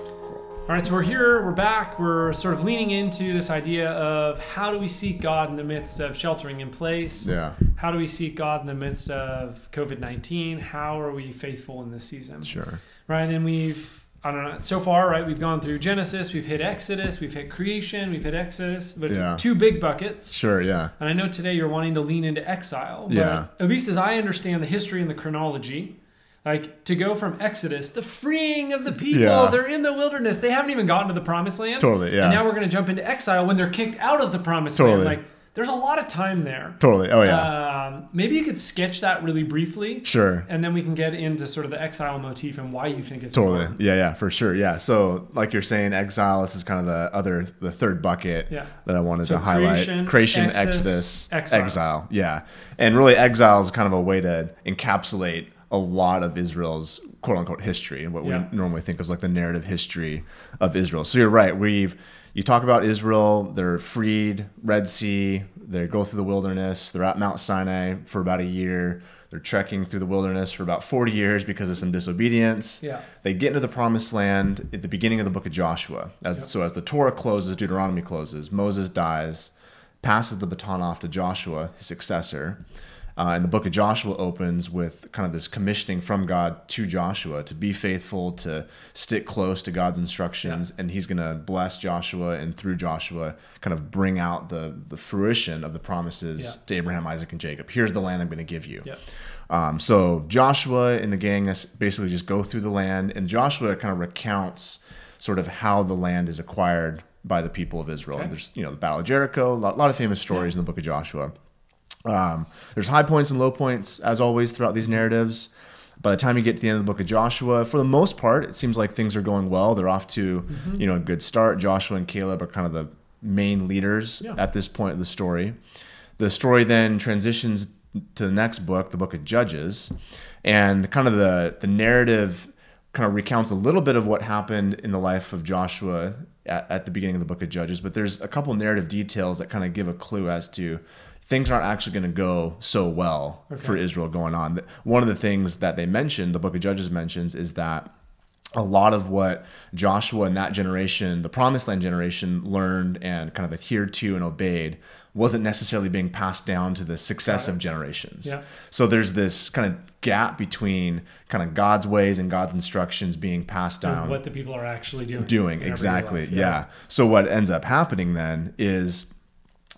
All right, so we're here, we're back, we're sort of leaning into this idea of how do we seek God in the midst of sheltering in place? Yeah. How do we seek God in the midst of COVID 19? How are we faithful in this season? Sure. Right, and we've, I don't know, so far, right, we've gone through Genesis, we've hit Exodus, we've hit creation, we've hit Exodus, but Yeah. two big buckets. Sure. Yeah. And I know today you're wanting to lean into exile. But Yeah. At least as I understand the history and the chronology, like to go from Exodus, the freeing of the people, Yeah. they're in the wilderness. They haven't even gotten to the promised land. Totally, yeah. And now we're going to jump into exile when they're kicked out of the promised Totally. land. Like there's a lot of time there. Totally. Oh yeah. Um, maybe you could sketch that really briefly. sure. And then we can get into sort of the exile motif and why you think it's Totally. important. Yeah, yeah, for sure. Yeah. So, like you're saying, exile. This is kind of the other, the third bucket Yeah. that I wanted So to highlight. creation, Creation, Exodus, Exodus, exile. exile. Yeah, and really, exile is kind of a way to encapsulate a lot of Israel's quote unquote history and what Yeah. we normally think of as like the narrative history of Israel. So you're right. We've you talk about Israel. They're freed, Red Sea. They go through the wilderness. They're at Mount Sinai for about a year. They're trekking through the wilderness for about 40 years because of some disobedience. Yeah. They get into the promised land at the beginning of the book of Joshua. As, Yep. So as the Torah closes, Deuteronomy closes, Moses dies, passes the baton off to Joshua, his successor. Uh, and the book of Joshua opens with kind of this commissioning from God to Joshua to be faithful, to stick close to God's instructions, and he's going to bless Joshua and through Joshua kind of bring out the, the fruition of the promises Yeah. to Abraham, Isaac, and Jacob. Here's the land I'm going to give you. Yeah. Um, so Joshua and the gang basically just go through the land, and Joshua kind of recounts sort of how the land is acquired by the people of Israel. Okay. There's you know the Battle of Jericho, a lot, lot of famous stories in the book of Joshua. Um, there's high points and low points as always throughout these narratives. By the time you get to the end of the book of Joshua, for the most part, it seems like things are going well. They're off to Mm-hmm. you know a good start. Joshua and Caleb are kind of the main leaders Yeah. at this point of the story. The story then transitions to the next book, the book of Judges, and kind of the the narrative kind of recounts a little bit of what happened in the life of Joshua at, at the beginning of the book of Judges, but there's a couple narrative details that kind of give a clue as to things aren't actually going to go so well for Israel going on. One of the things that they mentioned, the book of Judges mentions, is that a lot of what Joshua and that generation, the promised land generation, learned and kind of adhered to and obeyed wasn't necessarily being passed down to the successive generations. Yeah. So there's this kind of gap between kind of God's ways and God's instructions being passed down What the people are actually doing. doing exactly life. yeah. so what ends up happening then is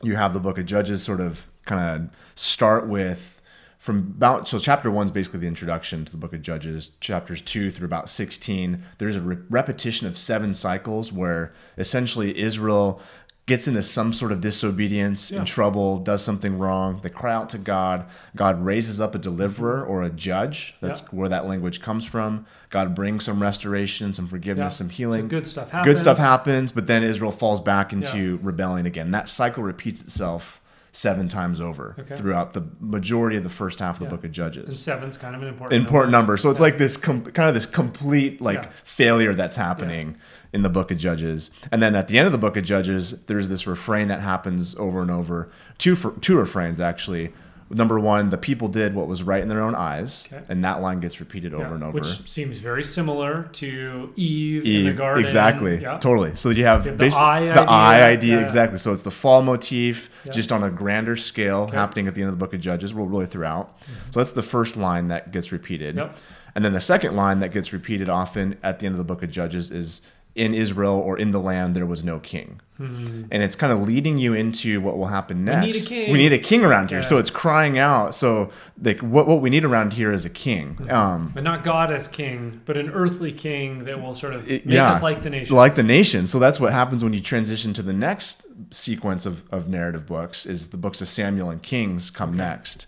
you have the book of judges sort of kind of start with from about so chapter one is basically the introduction to the book of judges. Chapters two through about 16 there's a re- repetition of seven cycles where essentially israel gets into some sort of disobedience Yeah. in trouble does something wrong they cry out to god god raises up a deliverer mm-hmm. or a judge that's Yeah. where that language comes from god brings some restoration some forgiveness Yeah. some healing So good stuff happens. good stuff happens. happens, but then Israel falls back into rebelling again. That cycle repeats itself seven times over Okay. throughout the majority of the first half of the Yeah. book of And Judges. seven's kind of an important Important number. So it's like this com- kind of this complete like Yeah. failure that's happening in the book of Judges. And then at the end of the book of Judges, there's this refrain that happens over and over. Two for, two refrains actually. Number one, the people did what was right in their own eyes, Okay. and that line gets repeated over and over. Which seems very similar to Eve, in the garden. Exactly. Yeah. Totally. So you have, You have the eye the idea. eye idea. Yeah. Exactly. So it's the fall motif, Yeah. just on a grander scale, Okay. happening at the end of the book of Judges, well, really throughout. Mm-hmm. So that's the first line that gets repeated. Yep. And then the second line that gets repeated often at the end of the book of Judges is in Israel or in the land there was no king. And it's kind of leading you into what will happen next. Hmm. need a king. We need a king around here. Yeah. So it's crying out. So like what, what we need around here is a king. Hmm. Um, But not God as king, but an earthly king that will sort of It- make us like the nation. like the nation so that's what happens when you transition to the next sequence of, of narrative books is the books of samuel and kings come next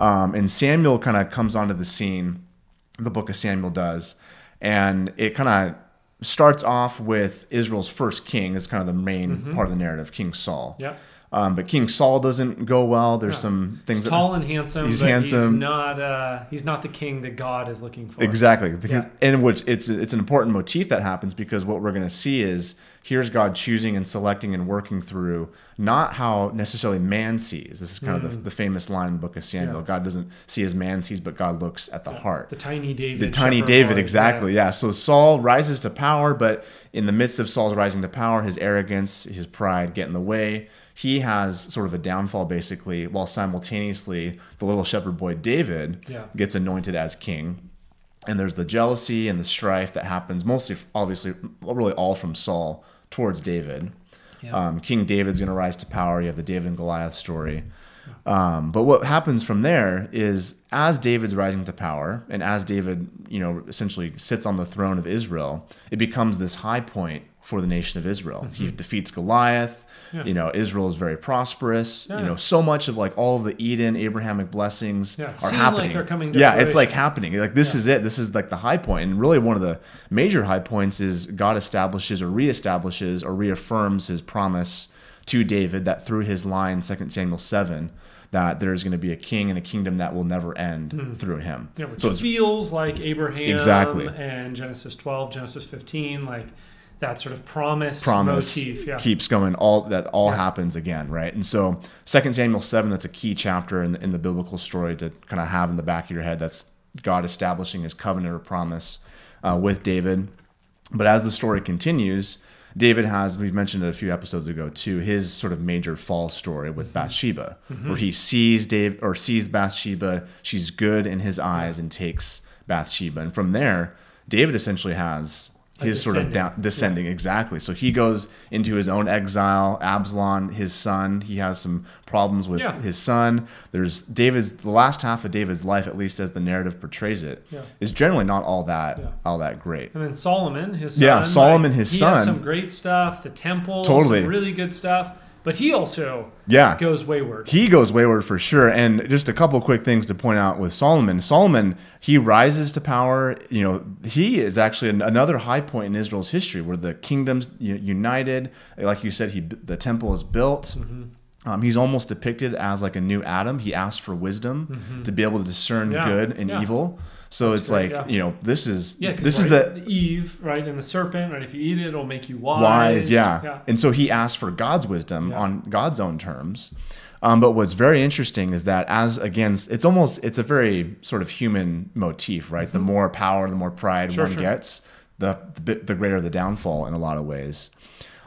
um, and samuel kind of comes onto the scene the book of samuel does and it kind of starts off with israel's first king is kind of the main part of the narrative king saul yeah. um, but king saul doesn't go well there's Yeah. some things He's that tall and handsome. He's but He's handsome. not. Uh, he's not the king that God is looking for. Exactly. Yeah. And which it's it's an important motif that happens because what we're going to see is here's God choosing and selecting and working through not how necessarily man sees. This is kind of the, the famous line in the book of Samuel. Mm. Yeah. God doesn't see as man sees, but God looks at the heart The tiny David. the tiny David, boy, exactly. Yeah. So Saul rises to power, but in the midst of Saul's rising to power, his arrogance, his pride get in the way. He has sort of a downfall, basically, while simultaneously the little shepherd boy David Yeah. gets anointed as king. And there's the jealousy and the strife that happens, mostly, obviously, really all from Saul towards David. Yeah. Um, King David's going to rise to power. You have the David and Goliath story. Um, but what happens from there is as David's rising to power and as David, you know, essentially sits on the throne of Israel, it becomes this high point for the nation of Israel. He defeats Goliath. Yeah. You know, Israel is very prosperous. Yeah. You know, so much of like all of the Eden Abrahamic blessings Yeah, are seem like happening. they're coming to yeah, it's like happening. Like this is it. This is like the high point. And really one of the major high points is God establishes or reestablishes or reaffirms his promise to David that through his line, 2 Samuel 7, that there's going to be a king and a kingdom that will never end hmm. through him. Yeah, which so feels like Abraham Exactly. and Genesis 12, Genesis 15, like that sort of promise, promise motif. Yeah. keeps going all that all Yeah. happens again right and so Second samuel 7 that's a key chapter in the, in the biblical story to kind of have in the back of your head that's god establishing his covenant or promise uh, with david but as the story continues david has we've mentioned it a few episodes ago too his sort of major fall story with bathsheba where he sees dave or sees bathsheba she's good in his eyes and takes bathsheba and from there david essentially has his sort of descending. down, descending exactly. So he goes into his own exile. Absalom, his son, he has some problems with Yeah. his son. There's David's the last half of David's life, at least as the narrative portrays it, is Yeah. generally not all that Yeah. all that great. And then Solomon, his son. Yeah, Solomon, his he son. Has some great stuff. The temple, Totally. some really good stuff. But he also Yeah. goes wayward. He goes wayward for sure. And just a couple quick things to point out with Solomon. Solomon, he rises to power. You know, he is actually an, another high point in Israel's history where the kingdoms united. Like you said, he the temple is built. Mm-hmm. Um, he's almost depicted as like a new Adam. He asked for wisdom to be able to discern Mm-hmm. Yeah, good and yeah. evil. So That's it's like yeah. you know, this is yeah, this is the Eve, right, and the serpent, right? If you eat it, it'll make you wise. wise yeah. and so he asked for god's wisdom on god's own terms um, but what's very interesting is that as again, it's almost it's a very sort of human motif right the more power the more pride Mm-hmm. Sure, one sure. gets the, the the greater the downfall in a lot of ways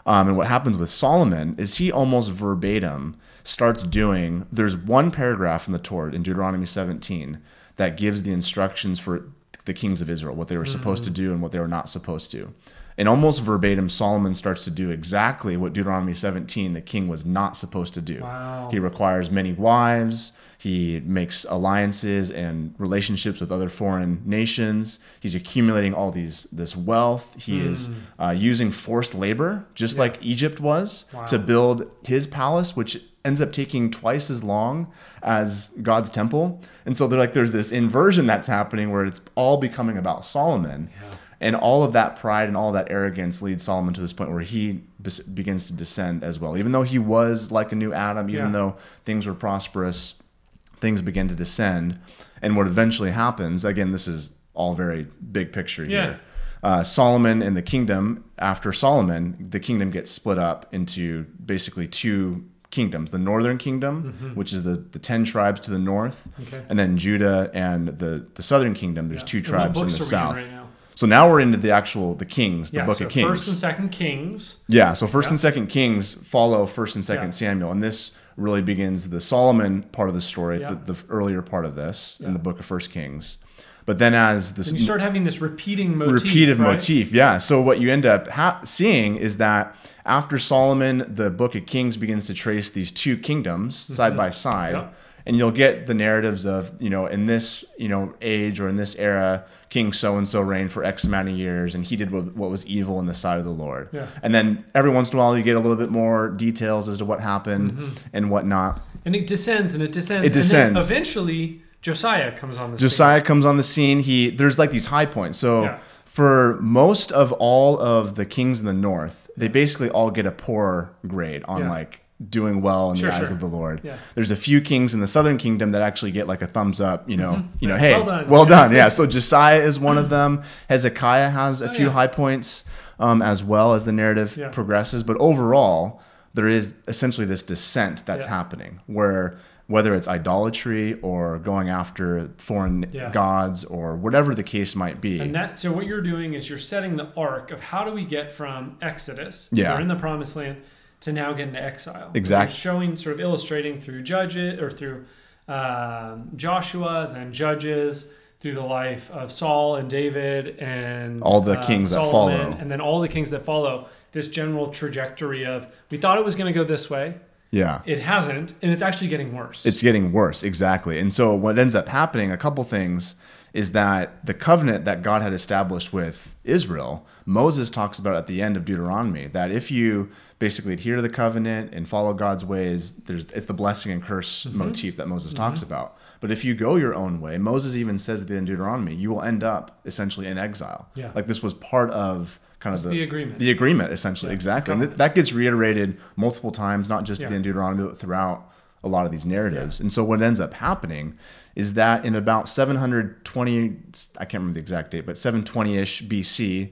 um, and what happens with solomon is he almost verbatim starts doing there's one paragraph in the torah in deuteronomy 17 that gives the instructions for the kings of israel what they were supposed to Mm. do and what they were not supposed to and almost verbatim, Solomon starts to do exactly what Deuteronomy 17, the king was not supposed to do. Wow. He requires many wives. He makes alliances and relationships with other foreign nations. He's accumulating all these this wealth. He is uh, using forced labor, just. Yeah. like Egypt was, Wow. to build his palace, which ends up taking twice as long as God's temple. And so they're like, there's this inversion that's happening where it's all becoming about Solomon. Yeah. And all of that pride and all that arrogance leads Solomon to this point where he bes- begins to descend as well. Even though he was like a new Adam, even Yeah. though things were prosperous, things begin to descend. And what eventually happens, again, this is all very big picture Yeah. here. Uh, Solomon and the kingdom, after Solomon, the kingdom gets split up into basically two kingdoms the northern kingdom, which is the, the 10 tribes to the north, Mm-hmm. Okay. and then Judah and the, the southern kingdom, there's Yeah. two tribes in the in south. right now? So now we're into the actual the Kings, the yeah, Book so of Kings. First and Second Kings. yeah, so First Yeah. and Second Kings follow First and Second. Samuel, and this really begins the Solomon part of the story, the, the earlier part of this in the Book of First Kings. But then as this And you start having this repeating motif. repeated right? motif. Yeah. So what you end up ha- seeing is that after Solomon, the Book of Kings begins to trace these two kingdoms side by side, Mm-hmm. And you'll get the narratives of you know in this you know age or in this era, King so and so reigned for X amount of years, and he did what, what was evil in the sight of the Lord. Yeah. And then every once in a while, you get a little bit more details as to what happened Mm-hmm. and whatnot. And it descends and it descends. It descends. And then eventually, Josiah comes on the scene. Josiah comes on the scene. He there's like these high points. So Yeah. for most of all of the kings in the north, they basically all get a poor grade on Yeah. like doing well in Sure, the eyes sure. of the Lord. Yeah. There's a few kings in the southern kingdom that actually get like a thumbs up, you know, you know, hey, Well done. well Yeah. done. Yeah. So Josiah is one of them. Hezekiah has a Oh, few high points um, as well as the narrative progresses. But overall, there is essentially this descent that's happening where whether it's idolatry or going after foreign Yeah. gods or whatever the case might be. And that so what you're doing is you're setting the arc of how do we get from Exodus, Yeah. we're in the promised land, to now get into exile. Exact- You're showing sort of illustrating through Judges or through um, Joshua, then Judges, through the life of Saul and David and All the uh, kings that Solomon, follow. and then all the kings that follow. This general trajectory of we thought it was going to go this way, yeah. it hasn't, and it's actually getting worse. It's getting worse, exactly. And so what ends up happening, a couple things, is that the covenant that God had established with Israel, Moses talks about at the end of Deuteronomy that if you basically adhere to the covenant and follow God's ways, there's it's the blessing and curse Mm-hmm. motif that Moses talks about. But if you go your own way, Moses even says at the end of Deuteronomy, you will end up essentially in exile. Yeah. Like this was part of kind of the agreement. The agreement, essentially, Yeah, exactly. And th- that gets reiterated multiple times, not just the Yeah. of Deuteronomy, but throughout a lot of these narratives. And so what ends up happening is that in about 720, I can't remember the exact date, but 720-ish BC,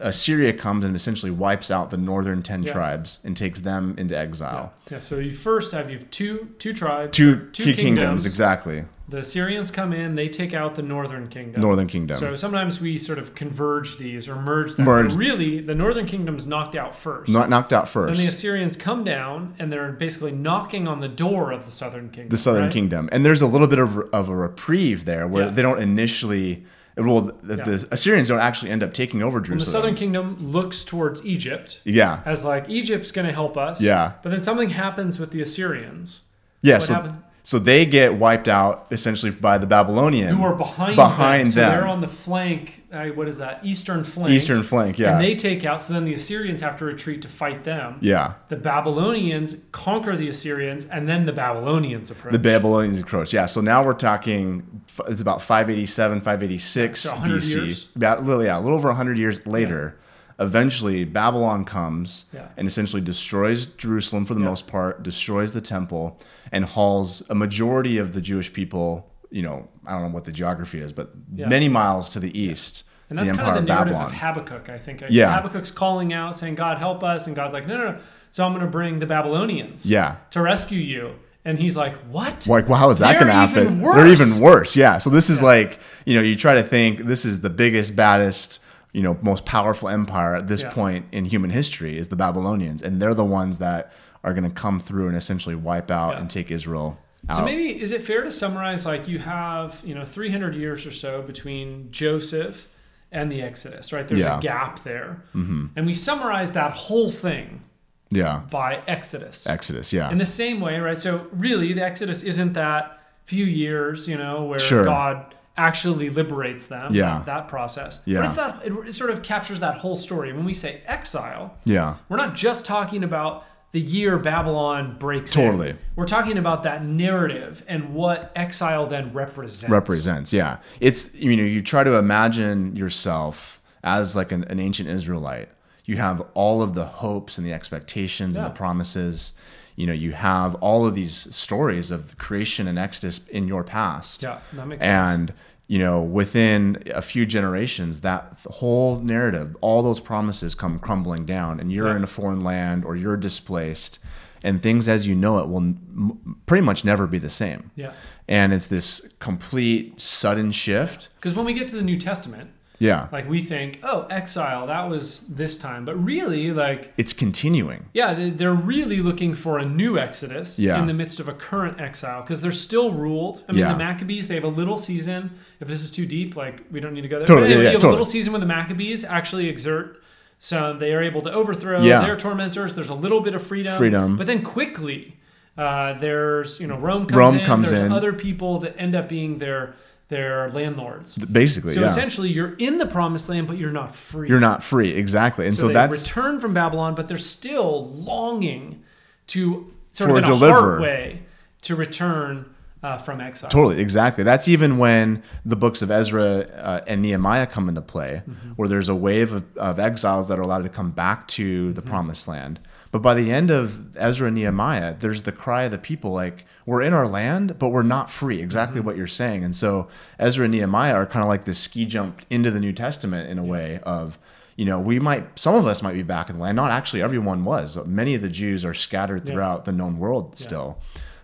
Assyria comes and essentially wipes out the northern 10 Yeah. tribes and takes them into exile. yeah. So you first have you have two two tribes, Two, two key kingdoms, exactly. The Syrians come in, they take out the northern kingdom. Northern kingdom. So sometimes we sort of converge these or merge them. Merge. But really, the northern kingdom's knocked out first. Not knocked out first. then the Assyrians come down and they're basically knocking on the door of the southern kingdom. the southern right? kingdom and there's a little bit of, of a reprieve there where Yeah. they don't initially well the, Yeah. the assyrians don't actually end up taking over jerusalem the southern kingdom looks towards Egypt yeah as like Egypt's going to help us. Yeah. But then something happens with the Assyrians yeah What so? So they get wiped out essentially by the babylonian who are behind behind them. So them they're on the flank. Uh, what is that? Eastern flank. eastern flank yeah And they take out. So then the Assyrians have to retreat to fight them. yeah The Babylonians conquer the Assyrians, and then the Babylonians approach. the babylonians approach yeah so now we're talking it's about 587 586 So 100 bc years? about little yeah a little over 100 years later eventually babylon comes Yeah. and essentially destroys jerusalem for the Yeah. most part destroys the temple and hauls a majority of the jewish people you know i don't know what the geography is but Yeah. many miles to the east And that's the kind of the narrative babylon of Habakkuk, I think. Yeah. Habakkuk's calling out, saying, God, help us. And God's like, no, no, no. So I'm going to bring the Babylonians yeah to rescue you. And he's like, what? like well how is that going to happen even they're even worse yeah so this is Yeah. like you know you try to think this is the biggest baddest you know most powerful empire at this Yeah. point in human history is the babylonians and they're the ones that are going to come through and essentially wipe out Yeah. and take israel out So maybe is it fair to summarize like you have you know 300 years or so between Joseph and the Exodus, right? There's Yeah. a gap there, mm-hmm. and we summarize that whole thing yeah by Exodus. exodus yeah In the same way, right? So really, the Exodus isn't that few years, you know, where Sure. God actually liberates them. Yeah. That process. Yeah. But it's that it, it sort of captures that whole story. When we say exile, yeah we're not just talking about the year Babylon breaks in. Totally. We're talking about that narrative and what exile then represents. represents yeah it's you know you try to imagine yourself as like an, an ancient israelite you have all of the hopes and the expectations and the promises you know you have all of these stories of creation and exodus in your past Yeah, that makes sense. and you know within a few generations that whole narrative all those promises come crumbling down and you're Yeah. in a foreign land or you're displaced and things as you know it will m- pretty much never be the same Yeah. and it's this complete sudden shift. Because when we get to the New Testament, Yeah, like we think, oh, exile, that was this time. But really, like, it's continuing. yeah, they- they're really looking for a new Exodus Yeah. in the midst of a current exile because they're still ruled. I mean, Yeah. the Maccabees, they have a little season. If this is too deep, like, we don't need to go there. Totally, But anyway, yeah, you have totally. a little season where the Maccabees actually exert. So they are able to overthrow Yeah. their tormentors. There's a little bit of freedom. Freedom. But then quickly, uh, there's, you know, Rome comes Rome in. comes there's in. other people that end up being their, their landlords. Basically, So yeah. essentially, you're in the promised land, but you're not free. You're not free, exactly. And So, so, they that's return from Babylon, but they're still longing to sort For of in a deliver. way to return uh, from exile. totally exactly. That's even when the books of Ezra uh, and Nehemiah come into play, Mm-hmm. where there's a wave of, of exiles that are allowed to come back to Mm-hmm. the promised land. But by the end of Ezra and Nehemiah, there's the cry of the people like, we're in our land, but we're not free. Exactly what you're saying. And so Ezra and Nehemiah are kind of like this ski jump into the New Testament in a way of, you know, we might, some of us might be back in the land. Not actually everyone was. Many of the Jews are scattered Yeah. throughout the known world still.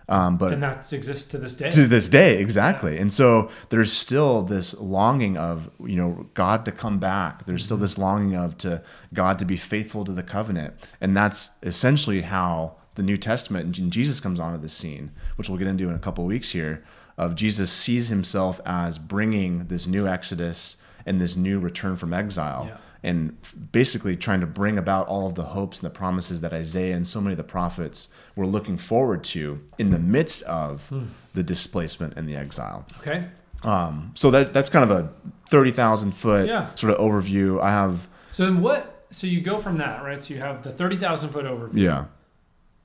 Um, but and that exists to this day. to this day exactly and so there's still this longing of you know god to come back there's still this longing of to god to be faithful to the covenant and that's essentially how the new testament and jesus comes onto the scene which we'll get into in a couple of weeks here of jesus sees himself as bringing this new exodus and this new return from exile Yeah. and basically trying to bring about all of the hopes and the promises that Isaiah and so many of the prophets were looking forward to in the midst of Hmm. the displacement and the exile. okay. Um, so that that's kind of a thirty thousand foot Yeah. sort of overview. I have So then what? So you go from that, right? So you have the thirty thousand foot overview. yeah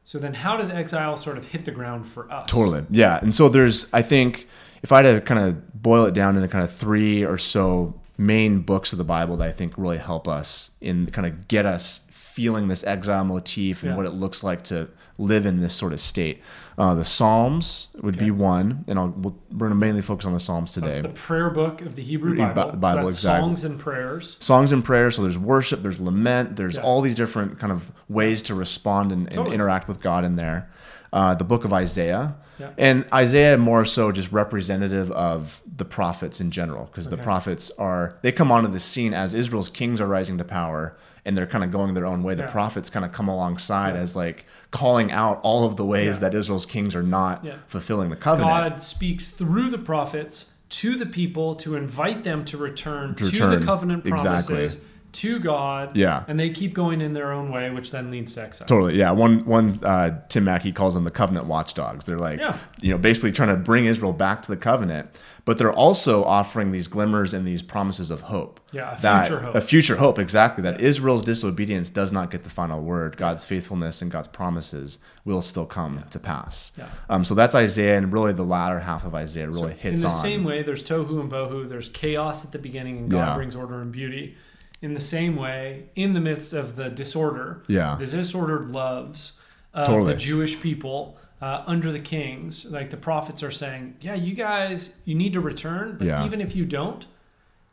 So then, how does exile sort of hit the ground for us? totally yeah, and so there's I think if I had to kind of boil it down into kind of three or so main books of the Bible that I think really help us in kind of get us feeling this exile motif and Yeah. what it looks like to live in this sort of state. Uh, the Psalms would Okay. be one, and I'll, we'll, we're going to mainly focus on the Psalms today. That's the prayer book of the Hebrew Bi- Bible. Bible, so exactly. songs and prayers. songs and prayers. So there's worship, there's lament, there's Yeah. all these different kind of ways to respond and, and Totally. interact with God in there. Uh, the book of Isaiah. Yeah. And Isaiah more so just representative of the prophets in general, because the prophets are they come onto the scene as Israel's kings are rising to power and they're kind of going their own way. The Yeah. prophets kind of come alongside Yeah. as like calling out all of the ways Yeah. that Israel's kings are not fulfilling the covenant. God speaks through the prophets to the people to invite them to return to, return. the covenant Exactly. To God. Yeah. And they keep going in their own way, which then leads to exile. Totally, yeah. One one uh, Tim Mackie calls them the covenant watchdogs. They're like, Yeah. you know, basically trying to bring Israel back to the covenant, but they're also offering these glimmers and these promises of hope. Yeah, a that, future hope. A future hope, exactly. That Israel's disobedience does not get the final word. God's faithfulness and God's promises will still come to pass. Yeah. Um, so that's Isaiah, and really the latter half of Isaiah really In hits on. In the on. same way, there's tohu and bohu. There's chaos at the beginning, and God Yeah. brings order and beauty. In the same way, in the midst of the disorder, Yeah. the disordered loves of Totally. the Jewish people uh, under the kings, like the prophets are saying, yeah, you guys, you need to return, but Yeah. even if you don't,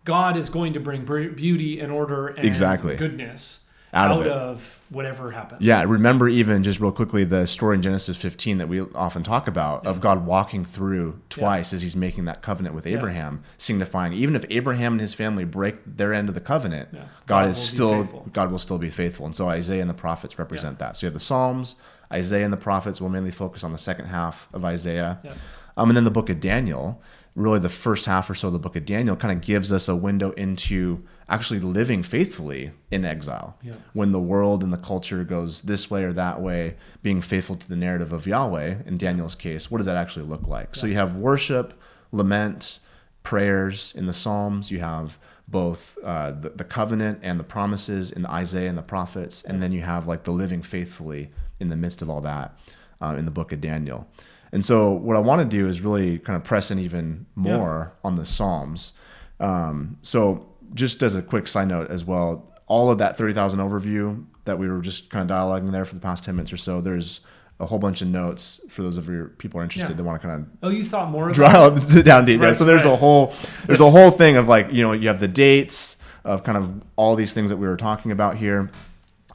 God is going to bring beauty and order and Exactly. goodness Out out, of of whatever happens. Yeah, remember even just real quickly the story in Genesis 15 that we often talk about of God walking through twice as he's making that covenant with Abraham, signifying even if Abraham and his family break their end of the covenant, Yeah. God, God is will still. God will still be faithful. And so Isaiah and the prophets represent that. So you have the Psalms, Isaiah and the prophets will mainly focus on the second half of Isaiah. Yeah. Um, and then the book of Daniel, really the first half or so of the book of Daniel kind of gives us a window into actually living faithfully in exile. Yeah. When the world and the culture goes this way or that way, being faithful to the narrative of Yahweh, in Daniel's case, what does that actually look like? So you have worship, lament, prayers in the Psalms. You have both uh, the, the covenant and the promises in Isaiah and the prophets. And then you have like the living faithfully in the midst of all that uh, in the book of Daniel. And so, what I want to do is really kind of press in even more on the Psalms. Um, so, just as a quick side note as well, all of that 30,000 overview that we were just kind of dialoguing there for the past 10 minutes or so, there's a whole bunch of notes for those of your people are interested Yeah. that want to kind of Oh, you thought more draw down deep. Yeah, Right, so there's a whole there's a whole thing of like you know you have the dates of kind of all these things that we were talking about here,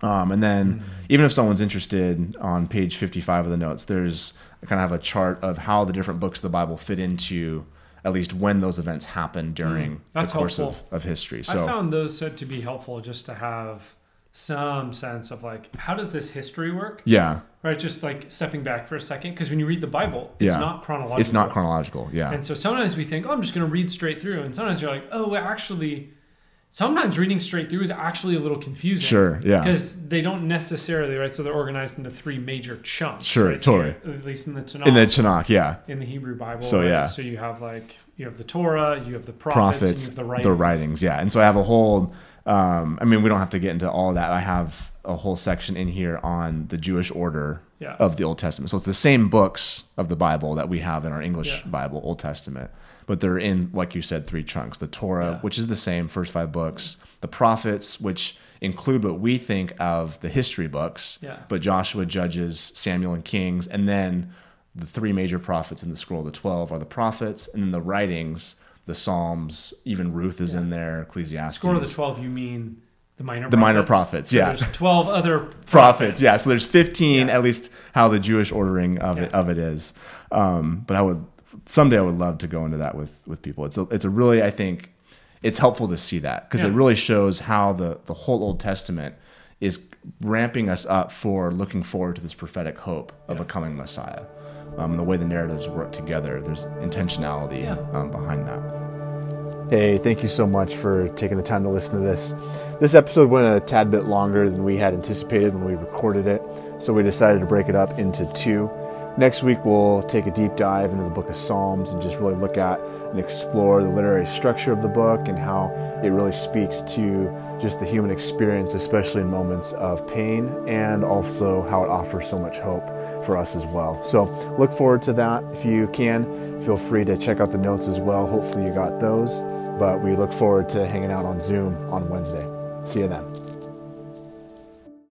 um, and then Mm-hmm. even if someone's interested on page 55 of the notes, there's I kind of have a chart of how the different books of the Bible fit into at least when those events happened during the Mm, that's course of, of history. So I found those said to be helpful just to have some sense of like how does this history work yeah, right just like stepping back for a second because when you read the bible it's Yeah. not chronological it's not chronological. Yeah, and so sometimes we think oh i'm just going to read straight through and sometimes you're like oh well, actually sometimes reading straight through is actually a little confusing Sure, yeah. because they don't necessarily right so they're organized into three major chunks Sure, right? So totally. at least in the Tanakh, in the Tanakh, yeah. in the Hebrew Bible. So, right? yeah. So you have like you have the Torah, you have the prophets, prophets, and you have the writings. yeah. And so I have a whole Um, I mean, we don't have to get into all that. I have a whole section in here on the Jewish order Yeah. of the Old Testament. So it's the same books of the Bible that we have in our English Yeah. Bible, Old Testament, but they're in, like you said, three chunks: the Torah, Yeah. which is the same, first five books, the prophets, which include what we think of the history books, Yeah. but Joshua, Judges, Samuel, and Kings, and then the three major prophets in the scroll, of the twelve, are the prophets, and then the writings, the Psalms, even Ruth is in there, Ecclesiastes. Scroll of the 12, you mean the minor The minor prophets, So yeah. There's 12 other prophets. Yeah, so there's 15 Yeah. at least how the Jewish ordering of it of it is. Um, but I would someday I would love to go into that with with people. It's a, it's a really I think it's helpful to see that because it really shows how the the whole Old Testament is ramping us up for looking forward to this prophetic hope of a coming Messiah. Um, and the way the narratives work together, there's intentionality Yeah. um, behind that. Hey, thank you so much for taking the time to listen to this. This episode went a tad bit longer than we had anticipated when we recorded it, so we decided to break it up into two. Next week, we'll take a deep dive into the book of Psalms and just really look at and explore the literary structure of the book and how it really speaks to just the human experience, especially in moments of pain, and also how it offers so much hope for us as well. So, look forward to that. If you can, feel free to check out the notes as well. Hopefully, you got those but we look forward to hanging out on Zoom on Wednesday. See you then.